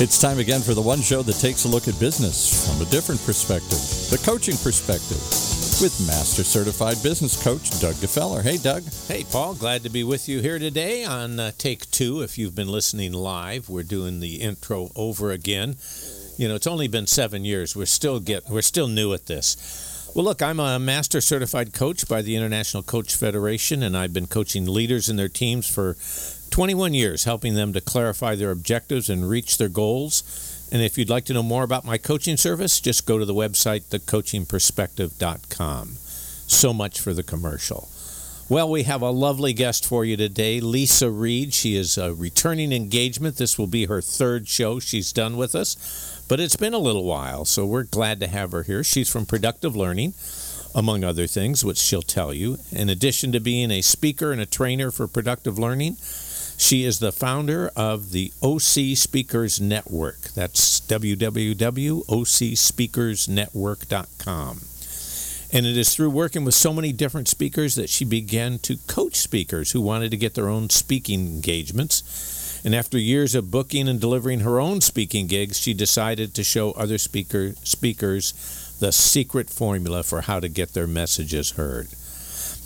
It's time again for the one show that takes a look at business from a different perspective, the coaching perspective, with Master Certified Business Coach Doug DeFeller. Hey, Doug. Hey, Paul. Glad to be with you here today on uh, Take Two. If you've been listening live, we're doing the intro over again. You know, it's only been seven years. We're still get we're still new at this. Well, look, I'm a master certified coach by the International Coach Federation, and I've been coaching leaders and their teams for 21 years, helping them to clarify their objectives and reach their goals. And if you'd like to know more about my coaching service, just go to the website, thecoachingperspective.com. So much for the commercial. Well, we have a lovely guest for you today, Leisa Reid. She is a returning engagement. This will be her third show she's done with us, but it's been a little while, so we're glad to have her here. She's from Productive Learning, among other things, which she'll tell you. In addition to being a speaker and a trainer for Productive Learning, she is the founder of the OC Speakers Network. That's www.ocspeakersnetwork.com. And it is through working with so many different speakers that she began to coach speakers who wanted to get their own speaking engagements. And after years of booking and delivering her own speaking gigs, she decided to show other speaker, speakers the secret formula for how to get their messages heard.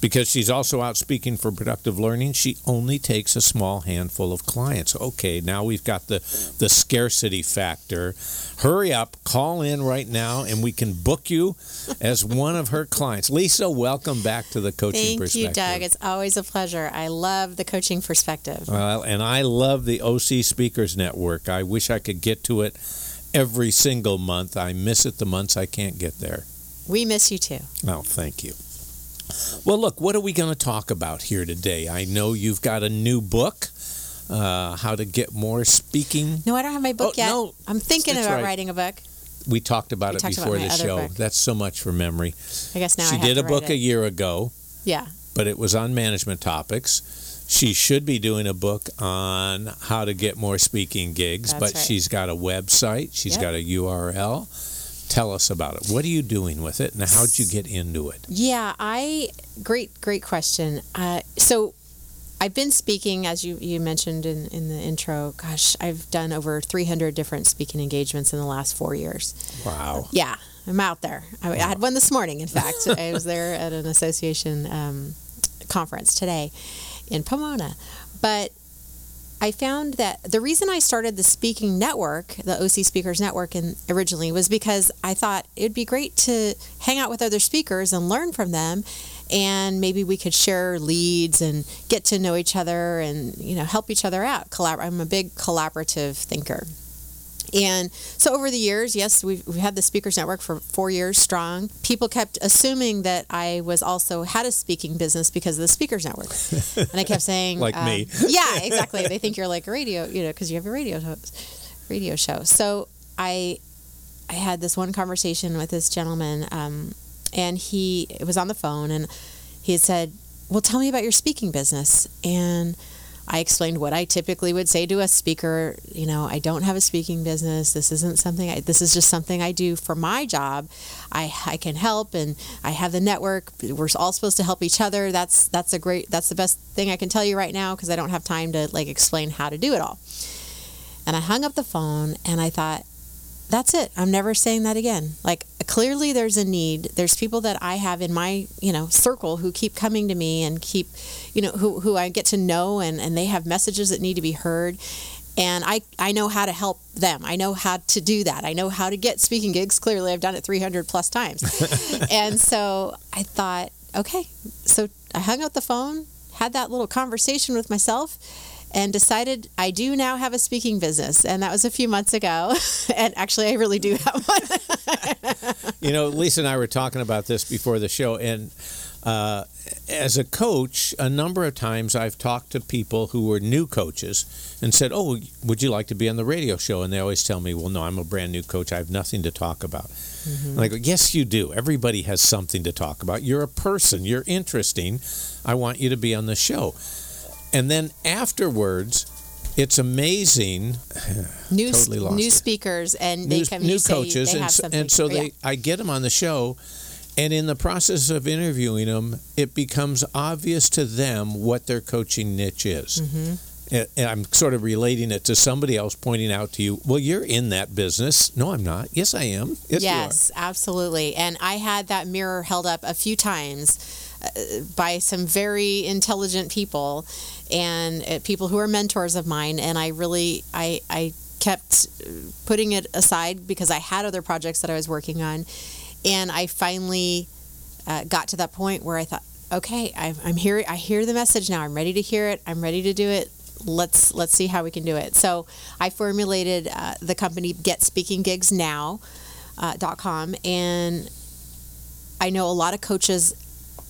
Because she's also out speaking for productive learning, she only takes a small handful of clients. Okay, now we've got the, the scarcity factor. Hurry up, call in right now, and we can book you as one of her clients. Leisa, welcome back to the coaching Thank perspective. you, Doug. It's always a pleasure. I love the coaching perspective. Well, and I love the OC Speakers Network. I wish I could get to it every single month. I miss it the months I can't get there. We miss you too. Oh, thank you. Well, look, what are we going to talk about here today? I know you've got a new book, uh, How to Get More Speaking. No, I don't have my book Oh, yet. no. I'm thinking about right. writing a book. We talked about We it talked before my the show. book. That's so much for memory. I guess now she did a book a year ago, Yeah. but it was on management topics. She should be doing a book on how to get more speaking gigs, That's but right. she's got a website, She's Yep. got a URL. Tell us about it. What are you doing with it, and how'd you get into it? Yeah, I great great question. Uh, so I've been speaking, as you, you mentioned in, in the intro. Gosh, I've done over 300 different speaking engagements in the last four years. Wow. Yeah, I'm out there. I, I had one this morning, in fact. I was there at an association um, conference today in Pomona. But I found that the reason I started the speaking network, the OC Speakers Network, in, originally was because I thought it'd be great to hang out with other speakers and learn from them, and maybe we could share leads and get to know each other and you know help each other out. Collab- I'm a big collaborative thinker. And so over the years, yes, we've, we've had the Speakers Network for four years strong. People kept assuming that I was also had a speaking business because of the Speakers Network. And I kept saying, Like um, me. yeah, exactly. They think you're like a radio, you know, because you have a radio radio show. So I, I had this one conversation with this gentleman, um, and he it was on the phone, and he had said, "Well, tell me about your speaking business." And I explained what I typically would say to a speaker. You know, I don't have a speaking business. This isn't something. I, this is just something I do for my job. I I can help, and I have the network. We're all supposed to help each other. That's that's a great. That's the best thing I can tell you right now because I don't have time to like explain how to do it all. And I hung up the phone, and I thought, that's it. I'm never saying that again. Like clearly there's a need. There's people that I have in my, you know, circle who keep coming to me and keep, you know, who, who I get to know and, and they have messages that need to be heard. And I, I know how to help them. I know how to do that. I know how to get speaking gigs. Clearly I've done it 300 plus times. and so I thought, okay. So I hung up the phone, had that little conversation with myself and decided I do now have a speaking business. And that was a few months ago. and actually, I really do have one. You know, Leisa and I were talking about this before the show, and uh, as a coach, a number of times I've talked to people who were new coaches and said, "Oh, would you like to be on the radio show?" And they always tell me, "Well, no, I'm a brand new coach. I have nothing to talk about." And I go, "Yes, you do. Everybody has something to talk about. You're a person. You're interesting. I want you to be on the show." And then afterwards, it's amazing new, Totally lost new speakers, and they new, come new coaches, and so, something. and so yeah. they, I get them on the show, and in the process of interviewing them, it becomes obvious to them what their coaching niche is. Mm-hmm. and I'm sort of relating it to somebody else pointing out to you, well, you're in that business. No, I'm not. Yes, I am. Yes, yes, absolutely. And I had that mirror held up a few times uh, by some very intelligent people and uh, people who are mentors of mine. And I really, I, I kept putting it aside because I had other projects that I was working on. And I finally uh, got to that point where I thought, okay, I'm, I'm here. I hear the message now. I'm ready to hear it. I'm ready to do it. Let's let's see how we can do it. So I formulated uh, the company Get Speaking Gigs. Uh, and I know a lot of coaches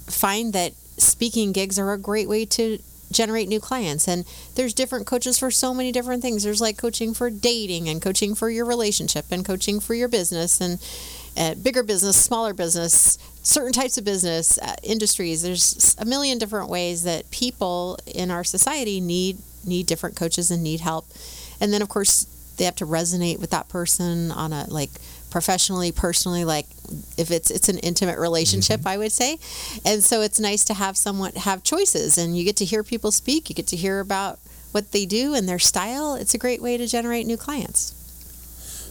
find that speaking gigs are a great way to generate new clients and there's different coaches for so many different things there's like coaching for dating and coaching for your relationship and coaching for your business and uh, bigger business smaller business certain types of business uh, industries. There's a million different ways that people in our society need need different coaches and need help. And then of course they have to resonate with that person on a like professionally personally like if it's it's an intimate relationship Mm-hmm. i would say. And so it's nice to have someone have choices and you get to hear people speak you get to hear about what they do and their style. It's a great way to generate new clients.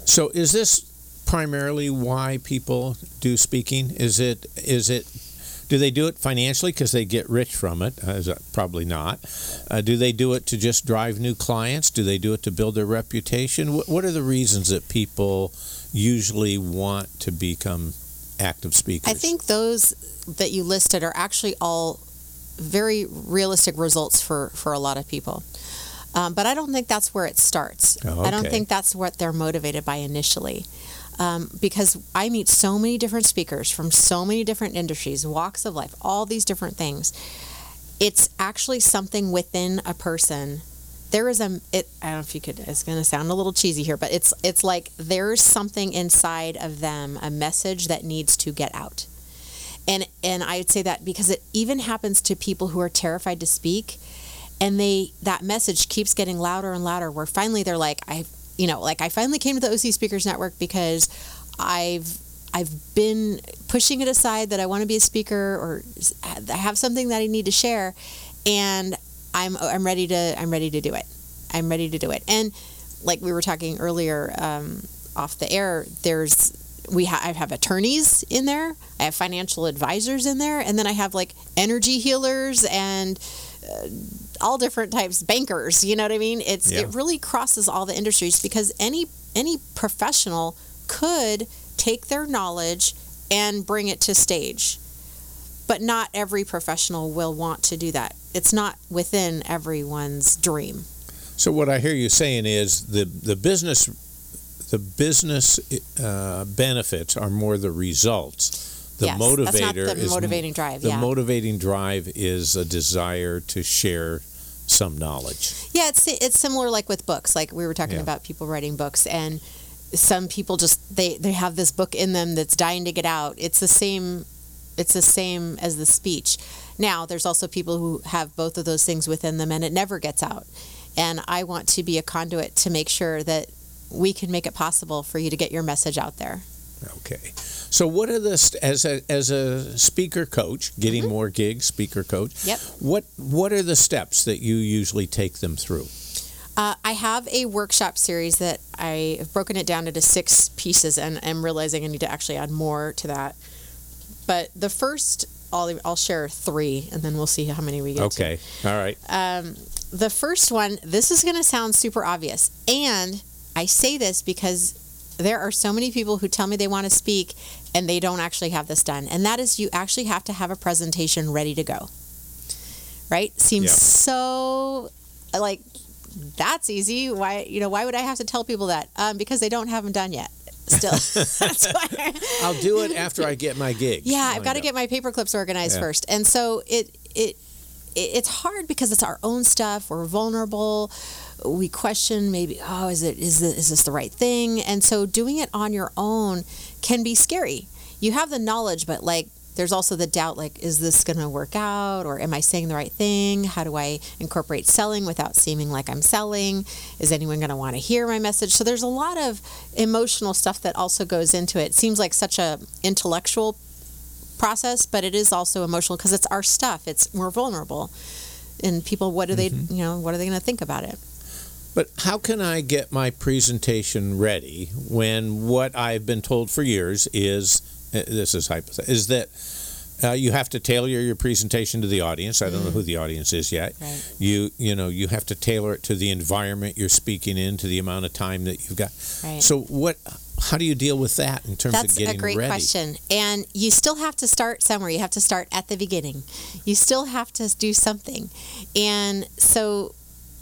So is this primarily why people do speaking? Is it is it do they do it financially because they get rich from it? Uh, probably not. Uh, do they do it to just drive new clients? Do they do it to build their reputation? What, what are the reasons that people usually want to become active speakers? i think those that you listed are actually all very realistic results for for a lot of people um, but i don't think that's where it starts Oh, i don't think that's what they're motivated by initially um, because I meet so many different speakers from so many different industries, walks of life, all these different things. It's actually something within a person. There is a it. I don't know if you could. It's going to sound a little cheesy here, but it's it's like there's something inside of them, a message that needs to get out. And and I would say that because it even happens to people who are terrified to speak, and they that message keeps getting louder and louder. Where finally they're like, I you know, like I finally came to the OC Speakers Network because I've I've been pushing it aside that I want to be a speaker or I have something that I need to share, and I'm I'm ready to I'm ready to do it. I'm ready to do it. And like we were talking earlier um, off the air, there's we ha- I have attorneys in there, I have financial advisors in there, and then I have like energy healers and uh, all different types bankers you know what i mean it's Yeah. it really crosses all the industries because any any professional could take their knowledge and bring it to stage but not every professional will want to do that it's not within everyone's dream So what I hear you saying is the the business the business uh, benefits are more the results. The Yes, motivator that's not the is motivating drive, The yeah. motivating drive is a desire to share some knowledge. Yeah, it's it's similar like with books. Like we were talking Yeah. about people writing books and some people just they they have this book in them that's dying to get out. It's the same it's the same as the speech. Now, there's also people who have both of those things within them and it never gets out. And I want to be a conduit to make sure that we can make it possible for you to get your message out there. Okay. So what are the as a as a speaker coach, getting more gigs, speaker coach? Mm-hmm. Yep. What what are the steps that you usually take them through? Uh, I have a workshop series that I have broken it down into six pieces, and I'm realizing I need to actually add more to that. But the first, I'll, I'll share three, and then we'll see how many we get. to. Okay. All right. Um, the first one, this is going to sound super obvious, and I say this because there are so many people who tell me they want to speak and they don't actually have this done, and that is you actually have to have a presentation ready to go. Right? Seems Yeah. so like that's easy. Why you know why would I have to tell people that? Um, because they don't have them done yet. Still, that's why. I'll do it after I get my gig. Yeah, I've got to get my paper clips organized Yeah. first, and so it it it- it's hard because it's our own stuff. We're vulnerable. We question maybe, oh, is it is this, is this the right thing? And so doing it on your own can be scary. You have the knowledge, but like there's also the doubt like is this going to work out or am I saying the right thing? How do I incorporate selling without seeming like I'm selling? Is anyone going to want to hear my message? So there's a lot of emotional stuff that also goes into it. It seems like such a intellectual process, but it is also emotional because it's our stuff. It's we're vulnerable. and people what are they mm-hmm. you know what are they going to think about it But how can I get my presentation ready when what I've been told for years is uh, this is hypothetical is that uh, you have to tailor your presentation to the audience. I don't know who the audience is yet. Right. You you know you have to tailor it to the environment you're speaking in, to the amount of time that you've got. Right. So what? How do you deal with that in terms That's of getting ready? That's a great ready? question. And you still have to start somewhere. You have to start at the beginning. You still have to do something. And so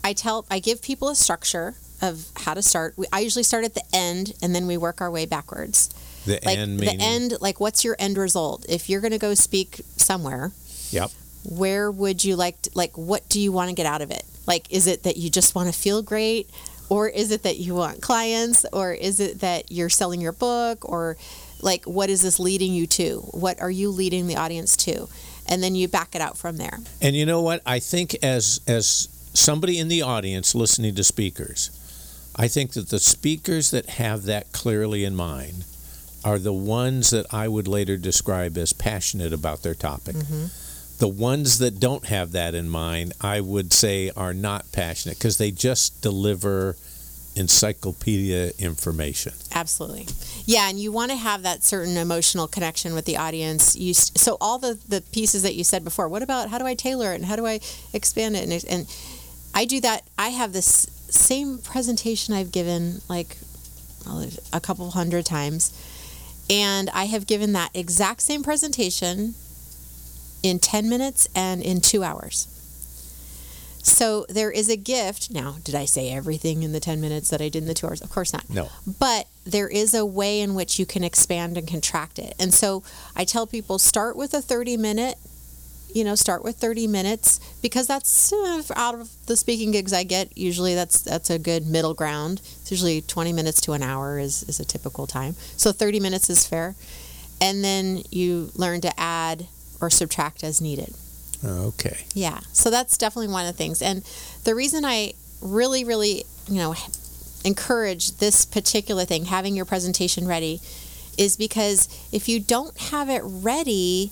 I tell I give people a structure of how to start. We, I usually start at the end and then we work our way backwards. The Like end the end like what's your end result? If you're going to go speak somewhere, Yep. where would you like to, like what do you want to get out of it like is it that you just want to feel great or is it that you want clients or is it that you're selling your book or like what is this leading you to what are you leading the audience to and then you back it out from there And you know what? I think as as somebody in the audience listening to speakers, I think that the speakers that have that clearly in mind are the ones that I would later describe as passionate about their topic. Mm-hmm. The ones that don't have that in mind, I would say are not passionate because they just deliver encyclopedia information. absolutely. Yeah and you want to have that certain emotional connection with the audience. You so all the the pieces that you said before what about how do i tailor it and how do i expand it? And, and i do that i have this same presentation i've given like well, a couple hundred times. And i have given that exact same presentation in 10 minutes and in two hours. So there is a gift. Now did i say everything in the 10 minutes that i did in the two hours? Of course not. No. but there is a way in which you can expand and contract it. And so I tell people start with a 30 minute, you know, start with 30 minutes because that's uh, out of the speaking gigs I get. Usually that's that's a good middle ground. It's usually 20 minutes to an hour is, is a typical time. So 30 minutes is fair. And then you learn to add or subtract as needed. Okay. Yeah. So that's definitely one of the things. And the reason I really, really, you know, encourage this particular thing, having your presentation ready, is because if you don't have it ready,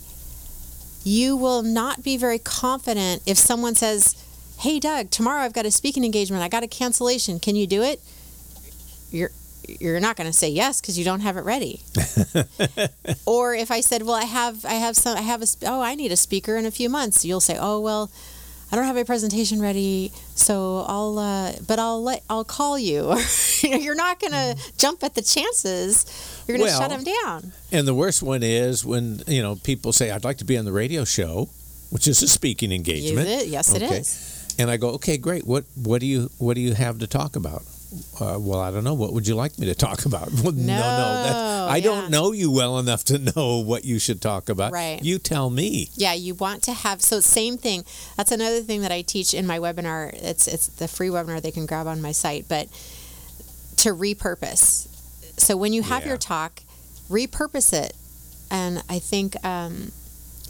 you will not be very confident if someone says, Hey, Doug, tomorrow I've got a speaking engagement. I got a cancellation. Can you do it? You're you're not going to say yes because you don't have it ready. or if I said, "Well, I have, I have some, I have a, oh, I need a speaker in a few months," you'll say, "Oh, well, I don't have a presentation ready, so I'll, uh, but I'll let, I'll call you." you're not going to jump at the chances. You're going to Well, shut them down. And the worst one is when, you know, people say, I'd like to be on the radio show, which is a speaking engagement. It. Yes, it Okay. is. And I go, okay, great. What what do you what do you have to talk about? Uh, well, I don't know. What would you like me to talk about? Well, no, no. That's, I yeah. don't know you well enough to know what you should talk about. Right. You tell me. Yeah, you want to have so same thing. That's another thing that I teach in my webinar. It's it's the free webinar they can grab on my site, but to repurpose. So when you have Yeah. your talk, repurpose it. And I think um,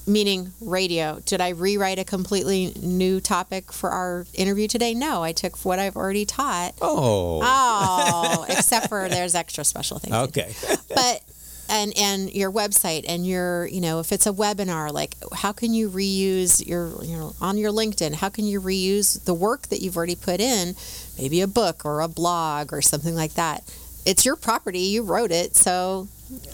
meaning radio. Did I rewrite a completely new topic for our interview today? No, I took what I've already taught. Oh. Oh, except for there's extra special things. Okay. but and and your website and your you know if it's a webinar like how can you reuse your you know on your linkedin how can you reuse the work that you've already put in maybe a book or a blog or something like that it's your property you wrote it so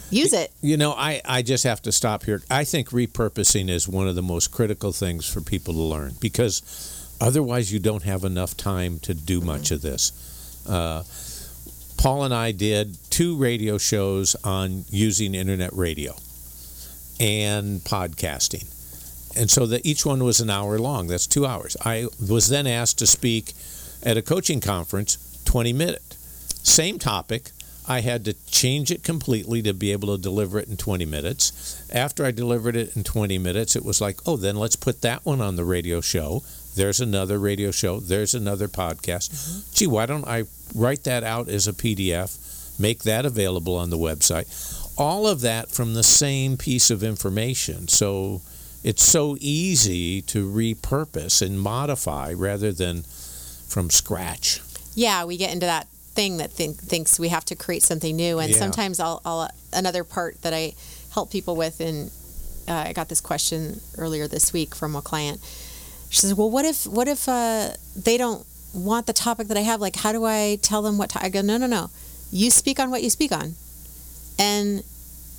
use it You know, I, I just have to stop here. I think repurposing is one of the most critical things for people to learn because otherwise you don't have enough time to do much of this. Uh, Paul and I did two radio shows on using internet radio and podcasting. And so that each one was an hour long. That's two hours. I was then asked to speak at a coaching conference, 20 minute. Same topic. I had to change it completely to be able to deliver it in 20 minutes. After I delivered it in 20 minutes, it was like, oh, then let's put that one on the radio show. There's another radio show. There's another podcast. Mm-hmm. Gee, why don't I write that out as a PDF, make that available on the website? All of that from the same piece of information. So it's so easy to repurpose and modify rather than from scratch. yeah we get into that thing that think, thinks we have to create something new and Yeah. sometimes I'll, I'll another part that i help people with and uh, i got this question earlier this week from a client She says, "Well, what if what if uh, they don't want the topic that I have? Like, how do I tell them what?" To-? I go, "No, no, no. You speak on what you speak on, and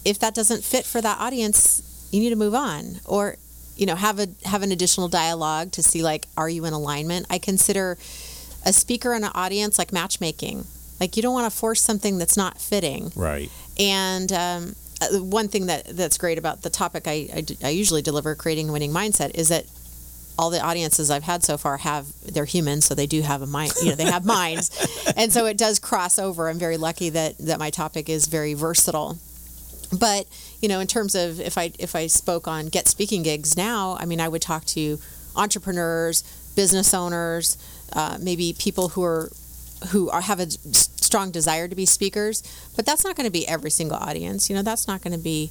if that doesn't fit for that audience, you need to move on, or you know, have a have an additional dialogue to see like, are you in alignment? I consider a speaker and an audience like matchmaking. Like, you don't want to force something that's not fitting, Right. and um, uh, one thing that that's great about the topic I I usually deliver, creating a winning mindset, is that all the audiences I've had so far have they're human, so they do have a mind. You know, they have minds, and so it does cross over. I'm very lucky that that my topic is very versatile. But you know, in terms of if I if I spoke on get speaking gigs now, I mean, I would talk to entrepreneurs, business owners, uh, maybe people who are who are, have a strong desire to be speakers. But that's not going to be every single audience. You know, that's not going to be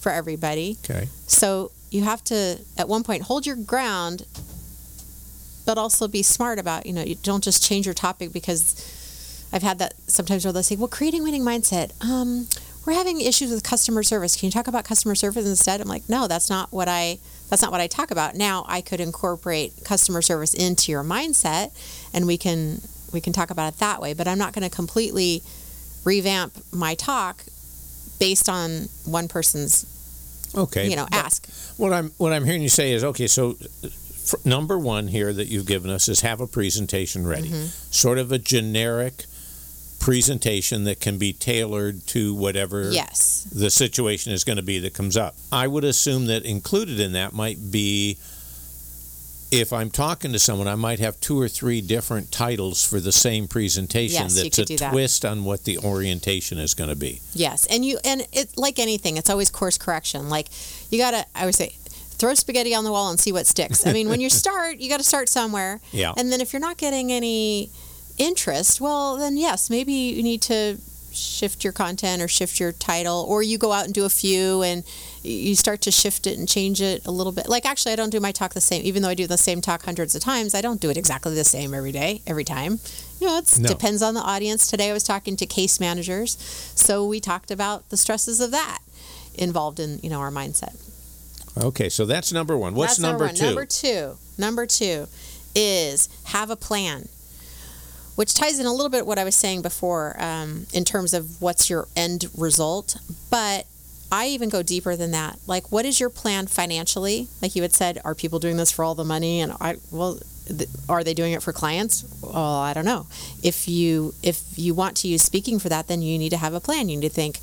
for everybody. Okay. So you have to, at one point, hold your ground, but also be smart about, you know, you don't just change your topic because I've had that sometimes where they'll say, well, creating winning mindset, um, we're having issues with customer service. Can you talk about customer service instead? I'm like, no, that's not what I, that's not what I talk about. Now I could incorporate customer service into your mindset and we can, we can talk about it that way, but I'm not going to completely revamp my talk based on one person's, Okay. you know, ask. What I'm what I'm hearing you say is okay. So, number one here that you've given us is have a presentation ready, Mm-hmm. sort of a generic presentation that can be tailored to whatever Yes. the situation is going to be that comes up. I would assume that included in that might be if I'm talking to someone, I might have two or three different titles for the same presentation Yes, you that's could a do that. twist on what the orientation is going to be. Yes, and you and it like anything, it's always course correction. Like you gotta, I would say, throw spaghetti on the wall and see what sticks. I mean, when you start, you got to start somewhere. Yeah. And then if you're not getting any interest, well, then yes, maybe you need to shift your content or shift your title, or you go out and do a few and you start to shift it and change it a little bit. Like actually, I don't do my talk the same, even though I do the same talk hundreds of times. I don't do it exactly the same every day, every time. You know, it No. depends on the audience. Today, I was talking to case managers, so we talked about the stresses of that involved in you know our mindset. Okay, so that's number one. What's That's number one. two? Number two. Number two is have a plan, which ties in a little bit what I was saying before um, in terms of what's your end result. But I even go deeper than that. Like, what is your plan financially? Like you had said, are people doing this for all the money? And I well. Are they doing it for clients? Well, I don't know. If you if you want to use speaking for that, then you need to have a plan. You need to think,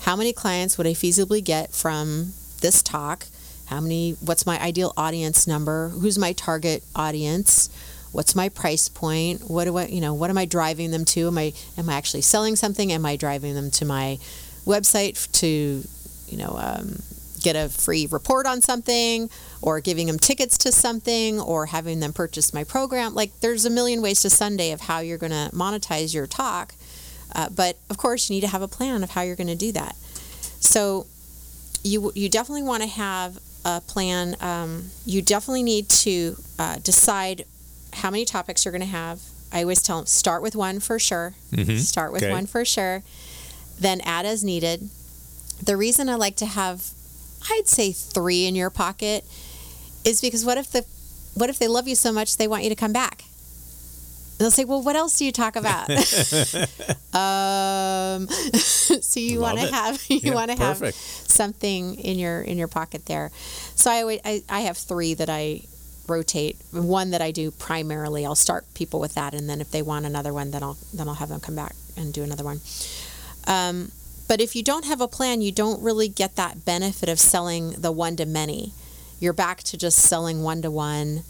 how many clients would I feasibly get from this talk? how many what's my ideal audience number who's my target audience what's my price point? What do i you know what am i driving them to? Am i am i actually selling something? Am i driving them to my website to you know um, get a free report on something or giving them tickets to something or having them purchase my program? Like there's a million ways to sunday of how you're going to monetize your talk uh, but of course you need to have a plan of how you're going to do that. So you you definitely want to have a plan. Um, you definitely need to uh, decide how many topics you're going to have. I always tell them start with one for sure. Start with Okay. one for sure. Then add as needed. The reason I like to have, I'd say three in your pocket, is because what if the what if they love you so much they want you to come back? And they'll say, "Well, what else do you talk about?" um, so you want to have you Yeah, want to have something in your in your pocket there. So I, always- I I have three that I rotate. One that I do primarily. I'll start people with that, and then if they want another one, then I'll then I'll have them come back and do another one. Um, but if you don't have a plan, you don't really get that benefit of selling the one to many. You're back to just selling one to one.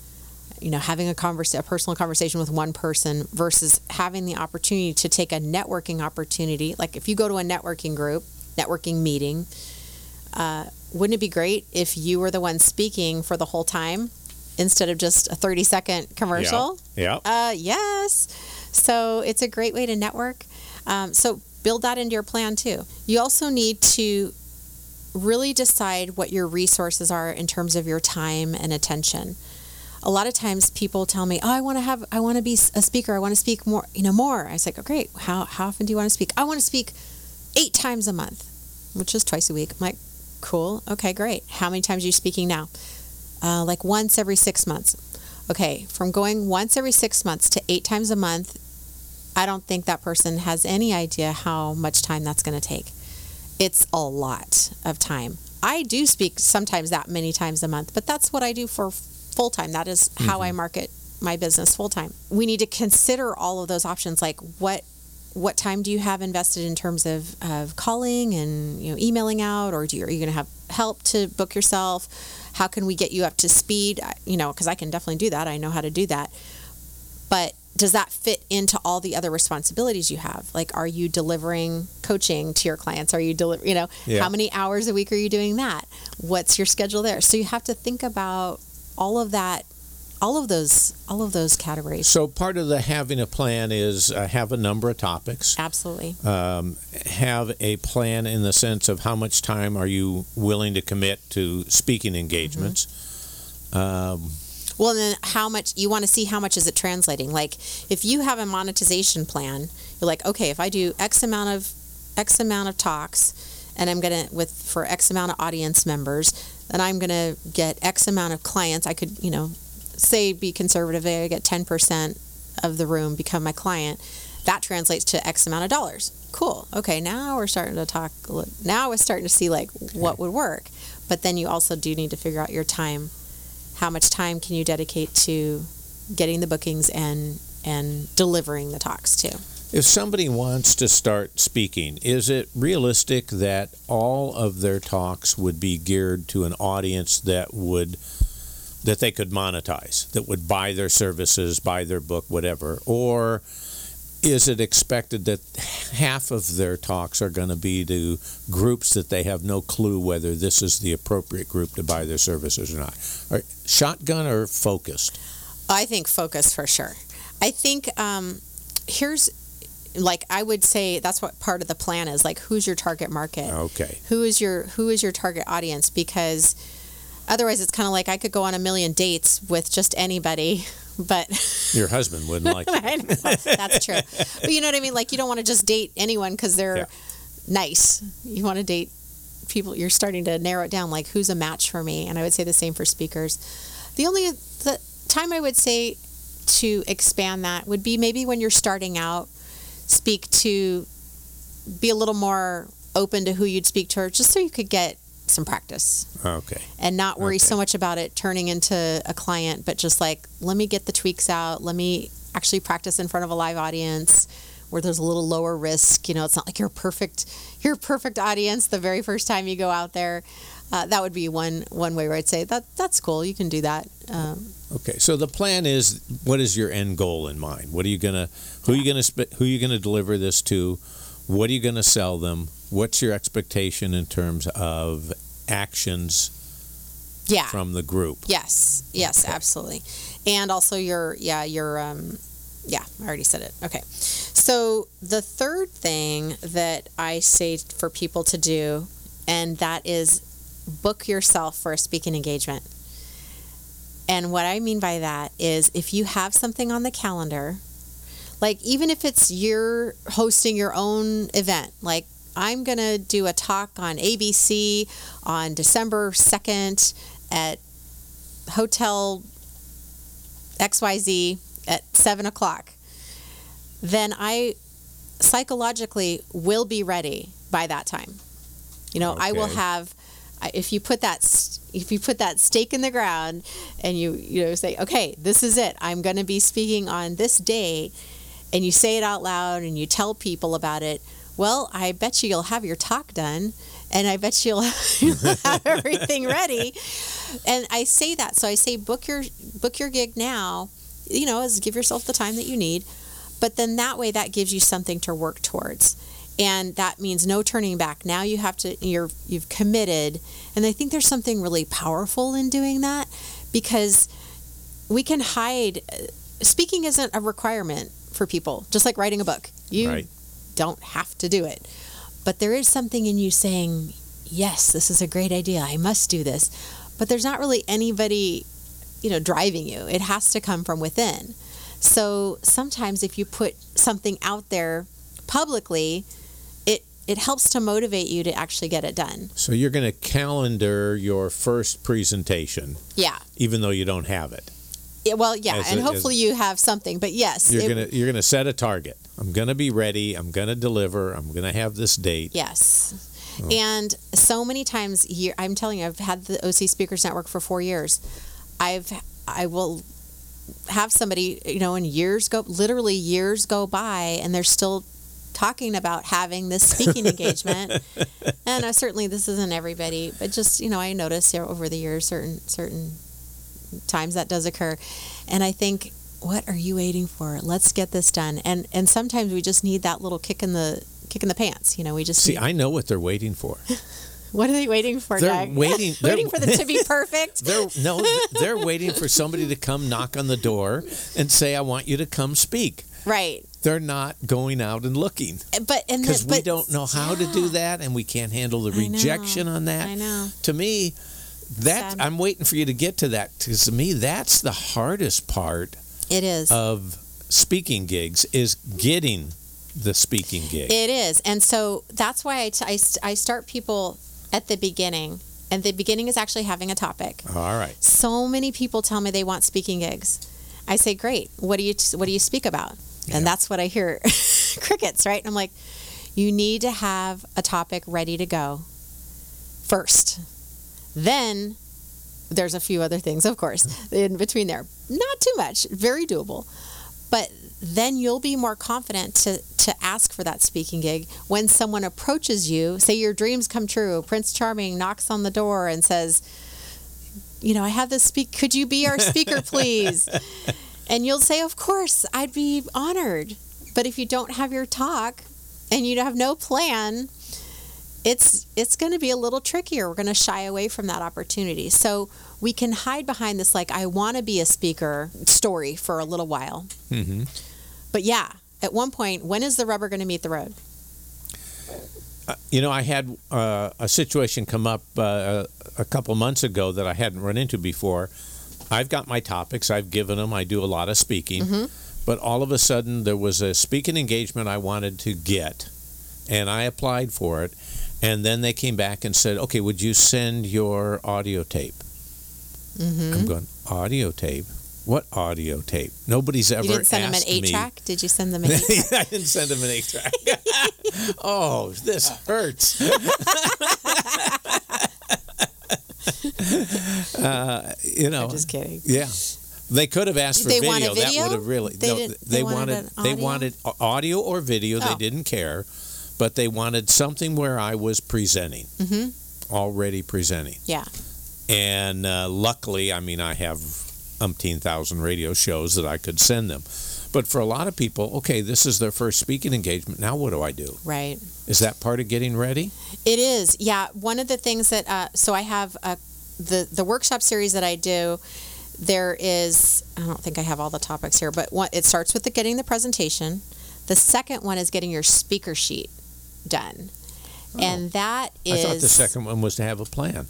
You know, having a converse, a personal conversation with one person versus having the opportunity to take a networking opportunity. Like if you go to a networking group, networking meeting, uh, wouldn't it be great if you were the one speaking for the whole time instead of just a 30 second commercial? Yeah. Uh, yes. So it's a great way to network. Um, so build that into your plan too. You also need to really decide what your resources are in terms of your time and attention. A lot of times people tell me, "Oh, I want to have I want to be a speaker. I want to speak more, you know, more." I was like, "Oh, great. How how often do you want to speak?" "I want to speak 8 times a month." Which is twice a week. I'm like, "Cool. Okay, great. How many times are you speaking now?" Uh, like once every 6 months. okay, from going once every six months to eight times a month, I don't think that person has any idea how much time that's going to take. It's a lot of time. I do speak sometimes that many times a month, but that's what I do for full time. That is how I market my business full time. We need to consider all of those options like what what time do you have invested in terms of, of calling and you know emailing out? Or do you, are you going to have help to book yourself? How can we get you up to speed? You know because i can definitely do that. I know how to do that. But does that fit into all the other responsibilities you have? Like are you delivering coaching to your clients? Are you deli- you know Yeah. how many hours a week are you doing that? What's your schedule there? So you have to think about all of that all of those all of those categories So part of the having a plan is uh, have a number of topics. absolutely Um, have a plan in the sense of how much time are you willing to commit to speaking engagements. Um, Well, then how much you want to see how much is it translating? Like if you have a monetization plan, you're like, okay, if I do X amount of X amount of talks and I'm going to with for X amount of audience members, then I'm going to get X amount of clients. I could, you know, say be conservative, I get 10% of the room become my client. That translates to X amount of dollars. Cool. Okay, now we're starting to talk now we're starting to see like what would work. But then you also do need to figure out your time how much time can you dedicate to getting the bookings and and delivering the talks too if somebody wants to start speaking, is it realistic that all of their talks would be geared to an audience that would that they could monetize, that would buy their services, buy their book, whatever, or is it expected that half of their talks are going to be to groups that they have no clue whether this is the appropriate group to buy their services or not? Or shotgun or focused? i think focus for sure i think um, here's like i would say that's what part of the plan is like who's your target market Okay. who is your who is your target audience because otherwise it's kind of like i could go on a million dates with just anybody but Your husband wouldn't like it. That's true but you know what i mean like you don't want to just date anyone because they're Yeah. nice you want to date people you're starting to narrow it down like who's a match for me and i would say the same for speakers the only the time i would say to expand that would be maybe when you're starting out speak to be a little more open to who you'd speak to just so you could get some practice Okay. and not worry Okay. so much about it turning into a client, but just like, let me get the tweaks out. Let me actually practice in front of a live audience where there's a little lower risk. You know, it's not like you're perfect, you're perfect audience the very first time you go out there. Uh, that would be one one way where I'd say that that's cool. You can do that. Um, Okay, so the plan is what is your end goal in mind? What are you gonna who are you gonna who are you gonna deliver this to? What are you gonna sell them? What's your expectation in terms of actions yeah. from the group? Yes, yes, Okay. absolutely. And also your yeah, your um yeah, I already said it. Okay. So the third thing that I say for people to do and that is book yourself for a speaking engagement. And what I mean by that is if you have something on the calendar, like even if it's you're hosting your own event, like I'm going to do a talk on ABC on December 2nd at Hotel XYZ at 7 o'clock, then I psychologically will be ready by that time. You know, I will have if you put that if you put that stake in the ground and you you know say okay this is it. I'm going to be speaking on this day and you say it out loud and you tell people about it well i bet you you'll have your talk done and i bet you'll have everything ready. And i say that so i say book your book your gig now you know as give yourself the time that you need. But then that way that gives you something to work towards. And that means no turning back. Now you have to you're you've committed. And i think there's something really powerful in doing that because we can hide speaking isn't a requirement for people just like writing a book. You Right. Don't have to do it. But there is something in you saying yes this is a great idea. I must do this. But there's not really anybody you know driving you. It has to come from within. So sometimes if you put something out there publicly it it helps to motivate you to actually get it done. So you're gonna calendar your first presentation, yeah. even though you don't have it. Yeah, well, yeah, As and a- hopefully you have something. But yes, You're it- gonna you're gonna set a target. I'm gonna be ready. I'm gonna deliver. I'm gonna have this date. Yes. Oh. And so many times here, I'm telling you, I've had the OC Speakers Network for four years. I've, I will have somebody, you know, and years go, literally years go by, and they're still talking about having this speaking engagement. And uh, certainly this isn't everybody, but just, you know, I notice over the years certain, certain times that does occur. And I think, what are you waiting for? Let's get this done. And, and sometimes we just need that little kick in the, kick in the pants. You know, we just See, need- I know what they're waiting for. what are they waiting for, They're Doug? waiting- they're- waiting for them to be perfect. They're no, they're waiting for somebody to come knock on the door and say, "I want you to come speak." right. They're not going out and looking eh, But because we don't know how to do that, and we can't handle the rejection on that. I know. To me, that. I'm waiting for you to get to that because to me, that's the hardest part It is. of speaking gigs is getting the speaking gig. It is. And so that's why I, t- I, st- I start people at the beginning. And the beginning is actually having a topic. All right. So many people tell me they want speaking gigs. I say, great. What do you what do you speak about? And that's what I hear, crickets, right? I'm like, you need to have a topic ready to go first. Then there's a few other things, of course, in between there. Not too much, very doable. But then you'll be more confident to, to ask for that speaking gig when someone approaches you. Say your dreams come true. Prince Charming knocks on the door and says, You know, I have this speak. Could you be our speaker, please? and you'll say, Of course, I'd be honored. But if you don't have your talk and you have no plan, it's it's going to be a little trickier. We're going to shy away from that opportunity. So we can hide behind this like I want to be a speaker story for a little while. hmm But yeah, at one point, when is the rubber going to meet the road? You know, I had uh, a situation come up uh, a couple months ago that I hadn't run into before. I've got my topics, I've given them, I do a lot of speaking, but all of a sudden there was a speaking engagement I wanted to get, and I applied for it. And then they came back and said, okay, would you send your audio tape? Mm-hmm. I'm going, audio tape? What audio tape? Nobody's ever You didn't send them an asked eight track? Did you send them an eight track? I didn't send him an eight track. oh, this hurts. uh, you know, I'm just kidding. yeah. They could have asked for They video. wanted That video? would have really. They no, they, they wanted. wanted they audio? wanted audio or video. Oh. They didn't care, but they wanted something where I was presenting, Mm-hmm. already presenting. Yeah. And uh, luckily, I mean, I have umpteen thousand radio shows that I could send them. But for a lot of people, okay, this is their first speaking engagement. Now, what do I do? Right. Is that part of getting ready? It is, yeah. One of the things that uh, so I have uh, the the workshop series that I do. There is I don't think I have all the topics here, but one it starts with the getting the presentation. The second one is getting your speaker sheet done, and that is. Oh. I thought the second one was to have a plan.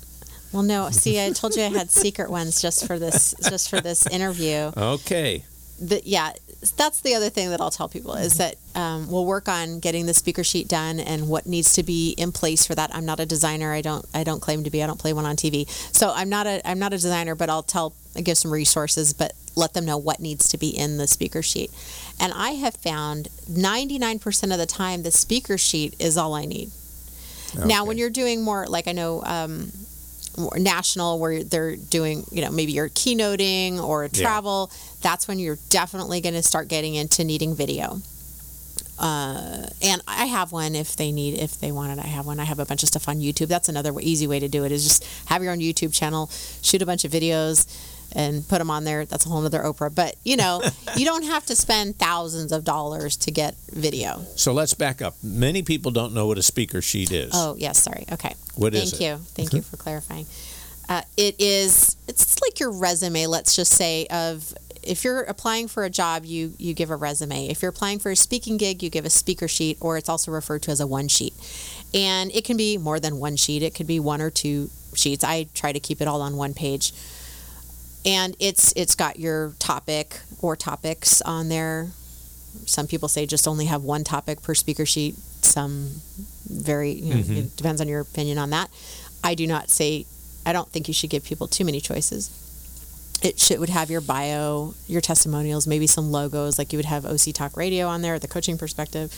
Well, no. See, I told you I had secret ones just for this just for this interview. Okay. the, yeah, that's the other thing that I'll tell people is that um, we'll work on getting the speaker sheet done and what needs to be in place for that. I'm not a designer. I don't. I don't claim to be. I don't play one on TV. So I'm not a. I'm not a designer. But I'll tell. I give some resources, but let them know what needs to be in the speaker sheet. And I have found 99% of the time the speaker sheet is all I need. Now, when you're doing more, like I know. Um, national where they're doing you know maybe you're keynoting or Yeah. travel that's when you're definitely going to start getting into needing video uh, and i have one if they need if they want it i have one i have a bunch of stuff on youtube that's another way, easy way to do it is just have your own youtube channel shoot a bunch of videos and put them on there that's a whole nother oprah but you know you don't have to spend thousands of dollars to get video So let's back up. Many people don't know what a speaker sheet is. Oh, yes, sorry. Okay. What is Thank it? you. Thank you for clarifying. Uh, it is it's like your resume, let's just say of if you're applying for a job, you you give a resume. If you're applying for a speaking gig, you give a speaker sheet or it's also referred to as a one sheet. And it can be more than one sheet. It could be one or two sheets. I try to keep it all on one page. And it's it's got your topic or topics on there. Some people say just only have one topic per speaker sheet. Some very you know, mm-hmm. it depends on your opinion on that. I do not say I don't think you should give people too many choices. it should would have your bio, your testimonials, maybe some logos, like you would have OC Talk Radio on there, the coaching perspective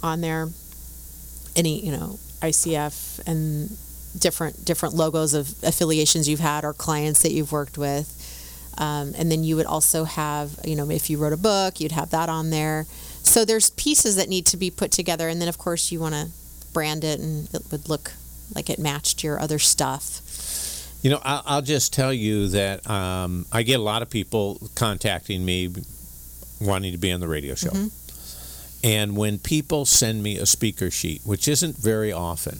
on there, any you know ICF and different different logos of affiliations you've had or clients that you've worked with. Um, and then you would also have, you know, if you wrote a book, you'd have that on there. So there's pieces that need to be put together, and then of course you want to brand it, and it would look like it matched your other stuff. You know, I'll, I'll just tell you that um, I get a lot of people contacting me wanting to be on the radio show. Mm-hmm. And when people send me a speaker sheet, which isn't very often,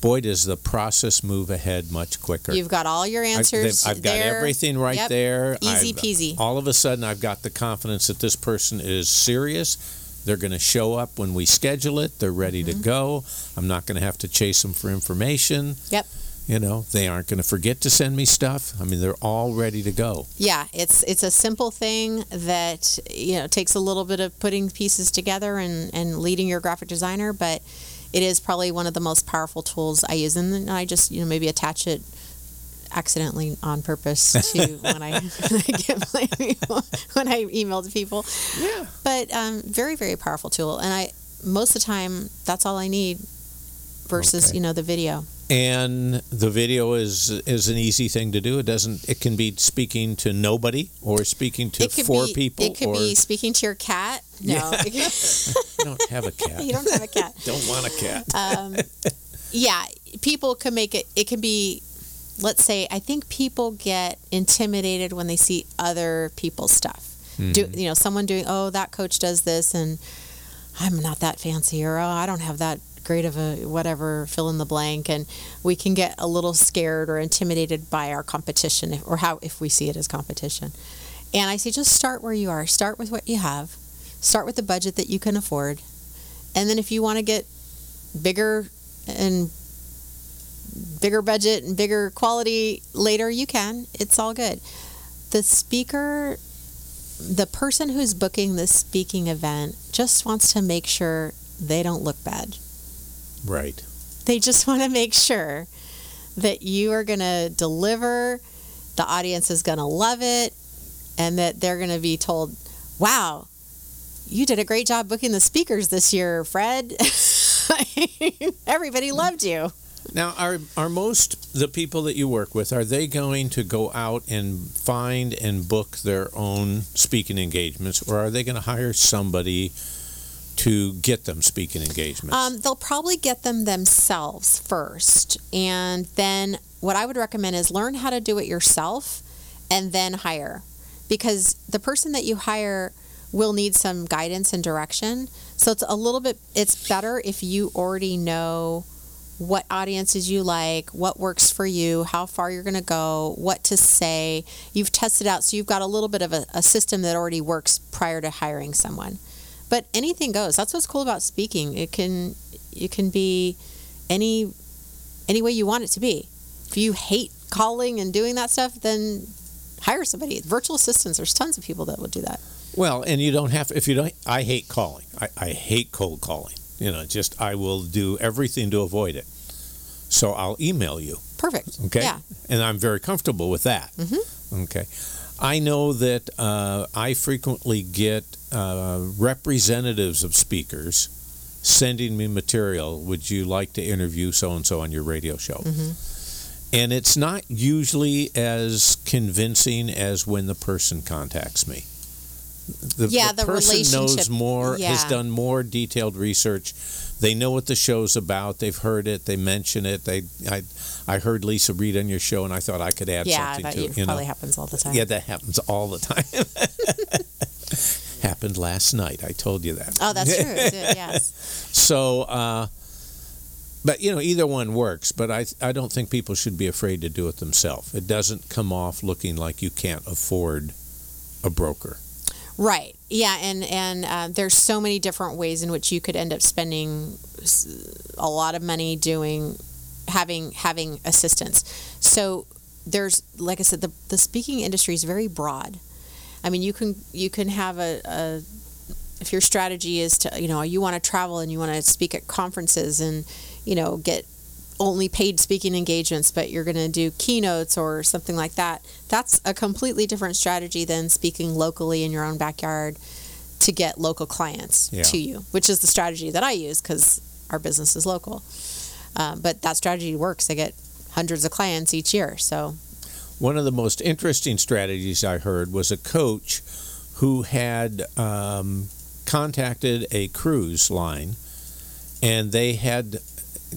boy, does the process move ahead much quicker. You've got all your answers. they've- I've got there. everything right Yep. there. Easy I've- peasy. All of a sudden, I've got the confidence that this person is serious. They're going to show up when we schedule it. They're ready Mm-hmm. to go. I'm not going to have to chase them for information. Yep. You know, they aren't going to forget to send me stuff. I mean, they're all ready to go. Yeah, it's it's a simple thing that you know takes a little bit of putting pieces together and and leading your graphic designer, but it is probably one of the most powerful tools I use, and I just you know maybe attach it accidentally on purpose to when I, when I get my when I email to people. Yeah. But um, very very powerful tool, and I most of the time that's all I need versus Okay. you know the video. And the video is is an easy thing to do. It doesn't. It can be speaking to nobody or speaking to four be, people. It could or be speaking to your cat. No, you don't have a cat. you don't have a cat. don't want a cat. um, yeah, people can make it. It can be, let's say, I think people get intimidated when they see other people's stuff. Do you know someone doing? Oh, that coach does this, and I'm not that fancy, or oh, I don't have that great of a whatever. Fill in the blank, and we can get a little scared or intimidated by our competition, or how if we see it as competition. And I say, just start where you are. Start with what you have. Start with the budget that you can afford, and then if you want to get bigger and bigger budget and bigger quality later you can. It's all good. The speaker the person who's booking this speaking event just wants to make sure they don't look bad. Right. they just want to make sure that you are going to deliver the audience is going to love it and that they're going to be told wow you did a great job booking the speakers this year fred everybody loved you Now, are are most the people that you work with are they going to go out and find and book their own speaking engagements, or are they going to hire somebody to get them speaking engagements? Um, they'll probably get them themselves first. And then what I would recommend is learn how to do it yourself and then hire. Because the person that you hire will need some guidance and direction. So it's a little bit, it's better if you already know what audiences you like, what works for you, how far you're going to go, what to say. You've tested out, so you've got a little bit of a, a system that already works prior to hiring someone. But anything goes. That's what's cool about speaking. It can it can be any any way you want it to be. If you hate calling and doing that stuff, then hire somebody. Virtual assistants. There's tons of people that will do that. Well, and you don't have if you don't. I hate calling. I, I hate cold calling. You know, just I will do everything to avoid it. So I'll email you. Perfect. Okay. Yeah. And I'm very comfortable with that. Mhm. Okay. I know that uh, I frequently get uh, representatives of speakers sending me material. Would you like to interview so and so on your radio show? And it's not usually as convincing as when the person contacts me. The, Yeah, the person knows more, has done more detailed research. They know what the show's about. They've heard it. They mention it. They, I, I heard Leisa Reid on your show, and I thought I could add yeah, something that to it. it You know, happens all the time. yeah, that happens all the time. Happened last night. I told you that. Oh, that's true. Did, yes. So, uh, but you know, either one works. But I, I don't think people should be afraid to do it themselves. It doesn't come off looking like you can't afford a broker. Right. Yeah, and and uh, there's so many different ways in which you could end up spending a lot of money doing having having assistance. So there's like I said, the the speaking industry is very broad. I mean, you can you can have a, a if your strategy is to you know you want to travel and you want to speak at conferences and you know get only paid speaking engagements, but you're going to do keynotes or something like that. That's a completely different strategy than speaking locally in your own backyard to get local clients Yeah. to you, which is the strategy that I use because our business is local. Um, but that strategy works. I get hundreds of clients each year. So, One of the most interesting strategies I heard was a coach who had um, contacted a cruise line and they had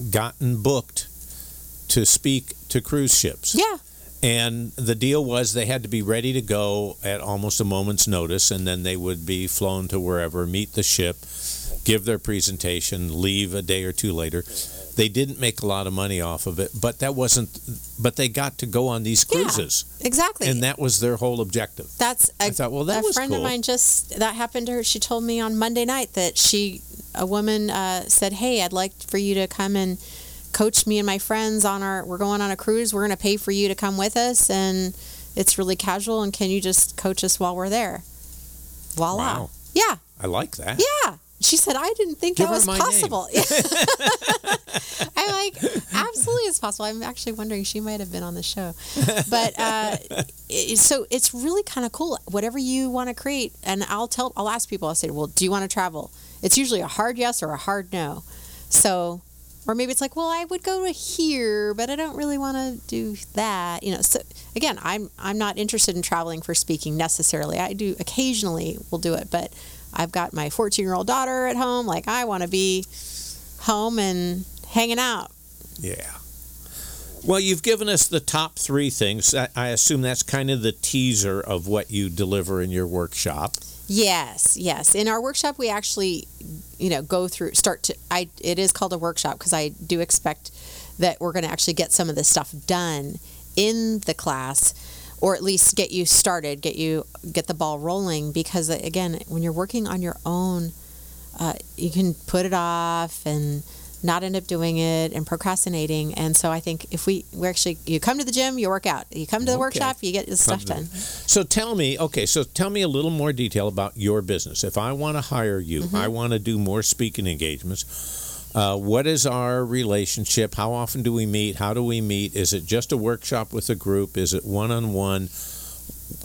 gotten booked to speak to cruise ships. yeah, And the deal was they had to be ready to go at almost a moment's notice, and then they would be flown to wherever, meet the ship, give their presentation, leave a day or two later. They didn't make a lot of money off of it, but that wasn't. But they got to go on these Yeah. cruises, exactly. and that was their whole objective. That's a, I thought, well, that a was friend cool. of mine just that happened to her. She told me on Monday night that she, a woman, uh, said, "Hey, I'd like for you to come and coach me and my friends on our. We're going on a cruise. We're going to pay for you to come with us, and it's really casual. And can you just coach us while we're there? Voila. Wow. Yeah, I like that. yeah." She said, "I didn't think Give that was possible." I'm like, absolutely, it's possible. I'm actually wondering she might have been on the show, but uh, it, so it's really kind of cool. Whatever you want to create, and I'll tell, I'll ask people. I'll say, "Well, do you want to travel?" It's usually a hard yes or a hard no. So, or maybe it's like, "Well, I would go to here, but I don't really want to do that." You know. So again, I'm I'm not interested in traveling for speaking necessarily. I do occasionally will do it, but I've got my 14 year old daughter at home. Like I want to be home and hanging out. Yeah. Well, you've given us the top three things. I, I assume that's kind of the teaser of what you deliver in your workshop. Yes, yes. In our workshop, we actually, you know, go through start to. I it is called a workshop because I do expect that we're going to actually get some of this stuff done in the class, or at least get you started, get you get the ball rolling. Because again, when you're working on your own, uh, you can put it off and not end up doing it and procrastinating. And so I think if we we actually you come to the gym, you work out. You come to the Okay. workshop, you get this stuff Come done. So tell me, okay, so tell me a little more detail about your business. If I want to hire you, Mm-hmm. I want to do more speaking engagements. Uh, what is our relationship? How often do we meet? How do we meet? Is it just a workshop with a group? Is it one on one?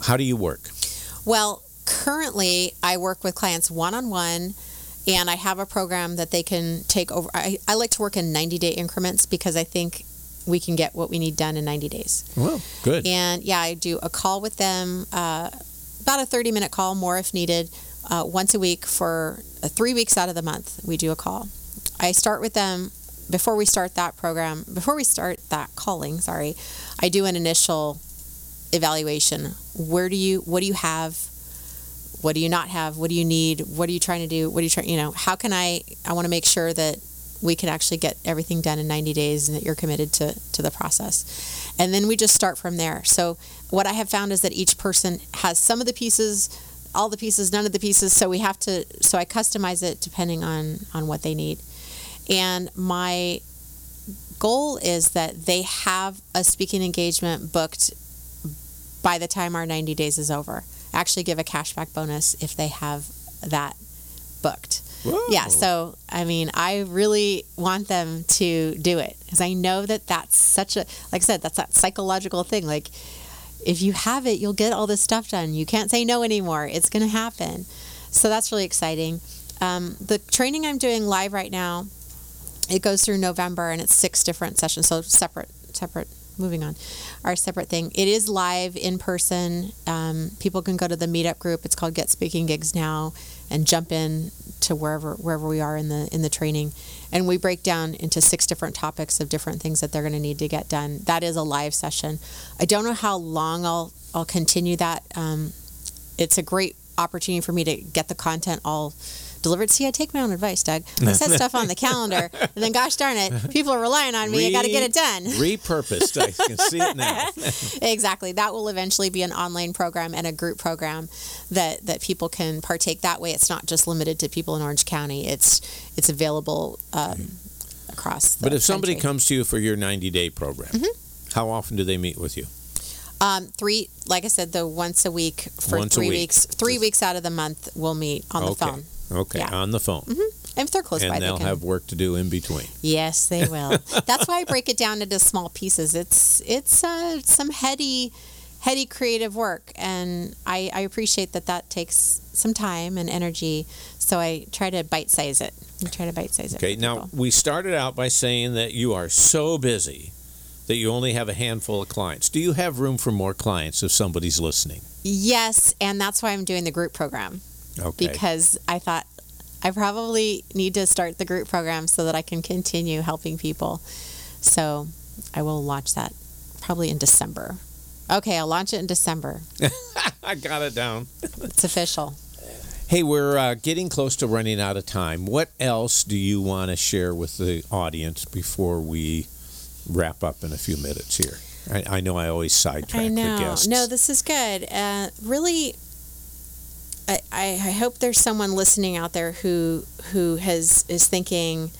How do you work? Well, currently I work with clients one on one, and I have a program that they can take over. I, I like to work in 90 day increments because I think we can get what we need done in 90 days. Well, good. And yeah, I do a call with them, uh, about a 30 minute call, more if needed, uh, once a week for uh, three weeks out of the month. We do a call. I start with them before we start that program, before we start that calling, sorry, I do an initial evaluation. Where do you, what do you have? What do you not have? What do you need? What are you trying to do? What are you trying, you know, how can I, I want to make sure that we can actually get everything done in 90 days and that you're committed to, to the process. And then we just start from there. So what I have found is that each person has some of the pieces, all the pieces, none of the pieces. So we have to, so I customize it depending on, on what they need. And my goal is that they have a speaking engagement booked by the time our 90 days is over. Actually give a cashback bonus if they have that booked. Whoa. Yeah, so I mean, I really want them to do it because I know that that's such a, like I said, that's that psychological thing. Like, if you have it, you'll get all this stuff done. You can't say no anymore. It's going to happen. So that's really exciting. Um, the training I'm doing live right now, it goes through November and it's six different sessions. So separate, separate. Moving on, our separate thing. It is live in person. Um, people can go to the meetup group. It's called Get Speaking Gigs now, and jump in to wherever wherever we are in the in the training, and we break down into six different topics of different things that they're going to need to get done. That is a live session. I don't know how long I'll I'll continue that. Um, it's a great opportunity for me to get the content all delivered. See, I take my own advice, Doug. I set stuff on the calendar, and then, gosh darn it, people are relying on me. I got to get it done. Repurposed. I can see it now. exactly. That will eventually be an online program and a group program that that people can partake. That way, it's not just limited to people in Orange County. It's it's available um, across. The But if somebody country. comes to you for your 90 day program, Mm-hmm. how often do they meet with you? um, three, like I said, the once a week for Once three week. weeks, three weeks out of the month, we'll meet on the okay. phone. Okay, Yeah. Mm-hmm. on the phone. And if they're close and by, they'll they have work to do in between. Yes, they will. That's why I break it down into small pieces. It's it's uh, some heady, heady creative work, and I, I appreciate that that takes some time and energy. So I try to bite size it. I try to bite size it. Okay, now we started out by saying that you are so busy that you only have a handful of clients. Do you have room for more clients if somebody's listening? yes, and that's why I'm doing the group program Okay. because I thought I probably need to start the group program so that I can continue helping people. So I will launch that probably in December. Okay, I'll launch it in December. I got it down. It's official. Hey, we're uh, getting close to running out of time. What else do you want to share with the audience before we wrap up in a few minutes here? I, I know I always sidetrack I know. the guests. No, this is good. Uh, really, I, I hope there's someone listening out there who who has is thinking,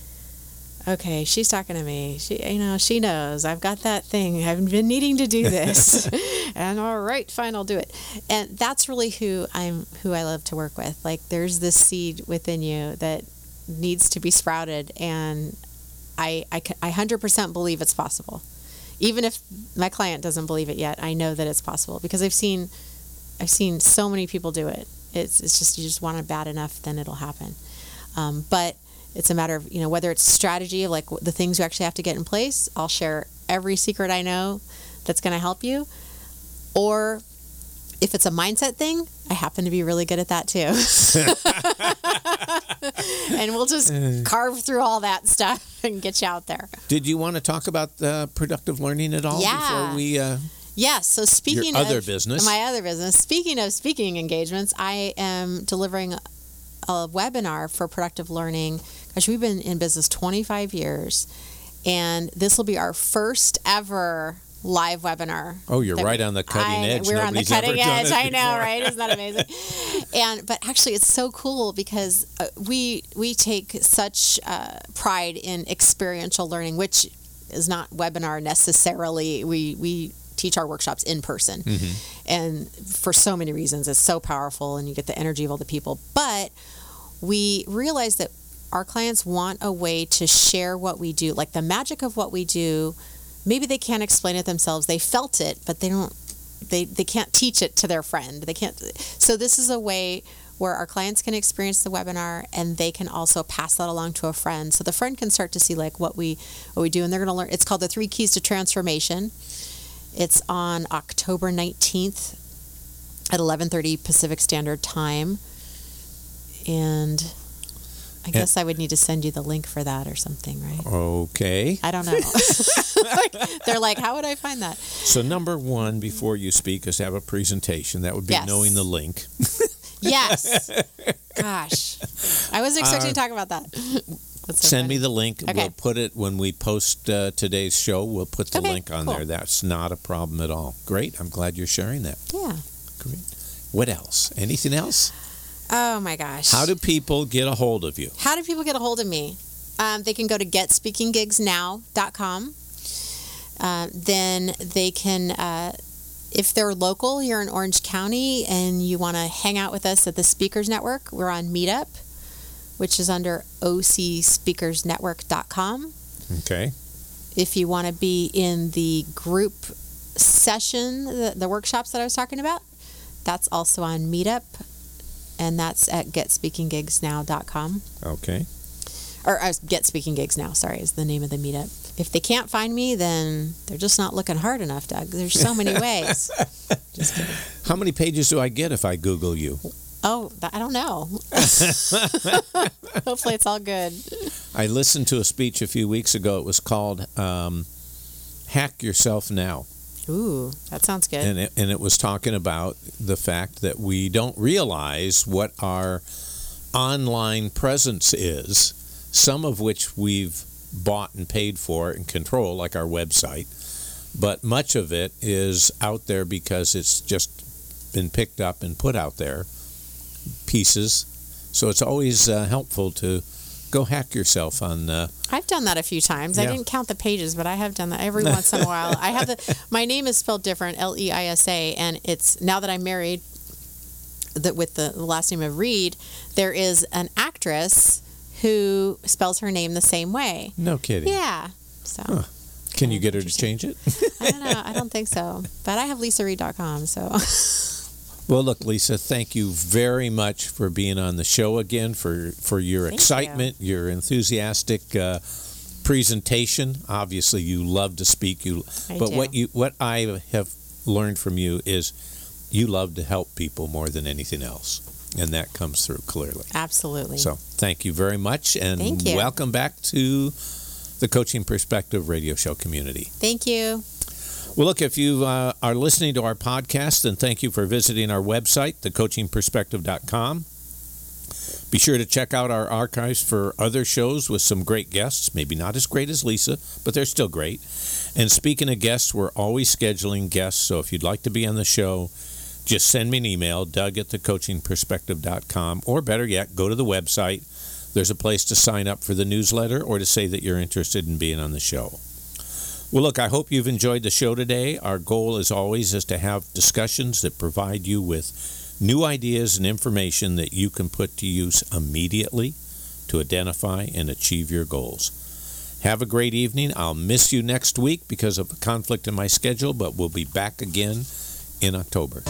okay, she's talking to me. She, you know, she knows I've got that thing. I've been needing to do this, and all right, fine, I'll do it. And that's really who I'm, who I love to work with. Like, there's this seed within you that needs to be sprouted, and I I, I 100% believe it's possible even if my client doesn't believe it yet, I know that it's possible because I've seen I've seen so many people do it. It's it's just you just want it bad enough, then it'll happen. Um, but it's a matter of you know whether it's strategy of like the things you actually have to get in place. I'll share every secret I know that's going to help you, or if it's a mindset thing, I happen to be really good at that too. and we'll just carve through all that stuff and get you out there. Did you want to talk about uh, productive learning at all Yeah. before we? Uh, Yes. So speaking other of business. my other business. Speaking of speaking engagements, I am delivering a webinar for productive learning. Gosh, we've been in business 25 years, and this will be our first ever live webinar. oh, you're right we- on the cutting I- edge. We're on the cutting edge. I know, right? Isn't that amazing? and but actually, it's so cool because uh, we we take such uh, pride in experiential learning, which is not webinar necessarily. We we teach our workshops in person, mm-hmm. and for so many reasons, it's so powerful, and you get the energy of all the people. But we realize that our clients want a way to share what we do, like the magic of what we do. Maybe they can't explain it themselves. They felt it, but they don't. They they can't teach it to their friend. They can't. So this is a way where our clients can experience the webinar and they can also pass that along to a friend. So the friend can start to see like what we what we do, and they're going to learn. It's called the Three Keys to Transformation. It's on October nineteenth at eleven thirty Pacific Standard Time, and I guess I would need to send you the link for that or something, right? Okay. I don't know. They're like, how would I find that? So number one before you speak is have a presentation. That would be Yes. knowing the link. Yes. Gosh, I wasn't expecting to uh, talk about that. That's so Send funny. me the link. Okay. We'll put it when we post uh, today's show. We'll put the Okay, link on cool. there. That's not a problem at all. Great. I'm glad you're sharing that. Yeah. Great. What else? Anything else? Oh my gosh. How do people get a hold of you? How do people get a hold of me? Um, they can go to getspeakinggigsnow.com. Uh, then they can, uh, if they're local, you're in Orange County and you want to hang out with us at the Speakers Network, we're on Meetup, which is under ocspeakersnetwork.com. Okay. If you want to be in the group session, the, the workshops that I was talking about, that's also on Meetup, and that's at getspeakinggigsnow.com Okay. or uh, Get Speaking Gigs Now, sorry, is the name of the meetup. If they can't find me, then they're just not looking hard enough, Doug. There's so many ways. How many pages do I get if I Google you? Oh, I don't know. Hopefully, it's all good. I listened to a speech a few weeks ago. It was called um, "Hack Yourself Now," Ooh, that sounds good. and it, and it was talking about the fact that we don't realize what our online presence is. Some of which we've bought and paid for and control, like our website, but much of it is out there because it's just been picked up and put out there pieces. So it's always uh, helpful to go hack yourself on. Uh, I've done that a few times. I didn't count the pages, but I have done that every once in a while. I have the my name is spelled different, L E I S A, and it's now that I'm married that with the, last name of Reid, there is an actress who spells her name the same way. No kidding. Yeah. So Can you get her to change it? I don't know. I don't think so. But I have leisareid.com, so Well, look, Leisa, thank you very much for being on the show again, for, for your Thank you. excitement, your enthusiastic uh, presentation. Obviously, you love to speak. You, I but do. what you what I have learned from you is you love to help people more than anything else, and that comes through clearly. absolutely. So, thank you very much, and Thank you. welcome back to the Coaching Perspective Radio Show community. Thank you. Well, look, if you uh, are listening to our podcast, then thank you for visiting our website, thecoachingperspective.com. Be sure to check out our archives for other shows with some great guests, maybe not as great as Leisa, but they're still great. And speaking of guests, we're always scheduling guests, so if you'd like to be on the show, just send me an email, doug at thecoachingperspective.com, or better yet, go to the website. There's a place to sign up for the newsletter or to say that you're interested in being on the show. Well, look, I hope you've enjoyed the show today. Our goal, as always, is to have discussions that provide you with new ideas and information that you can put to use immediately to identify and achieve your goals. Have a great evening. I'll miss you next week because of a conflict in my schedule, but we'll be back again in October.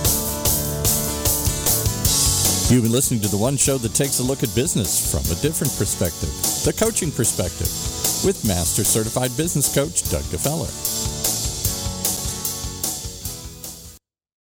You've been listening to the one show that takes a look at business from a different perspective, the coaching perspective, with Master Certified Business Coach Doug DeFeller.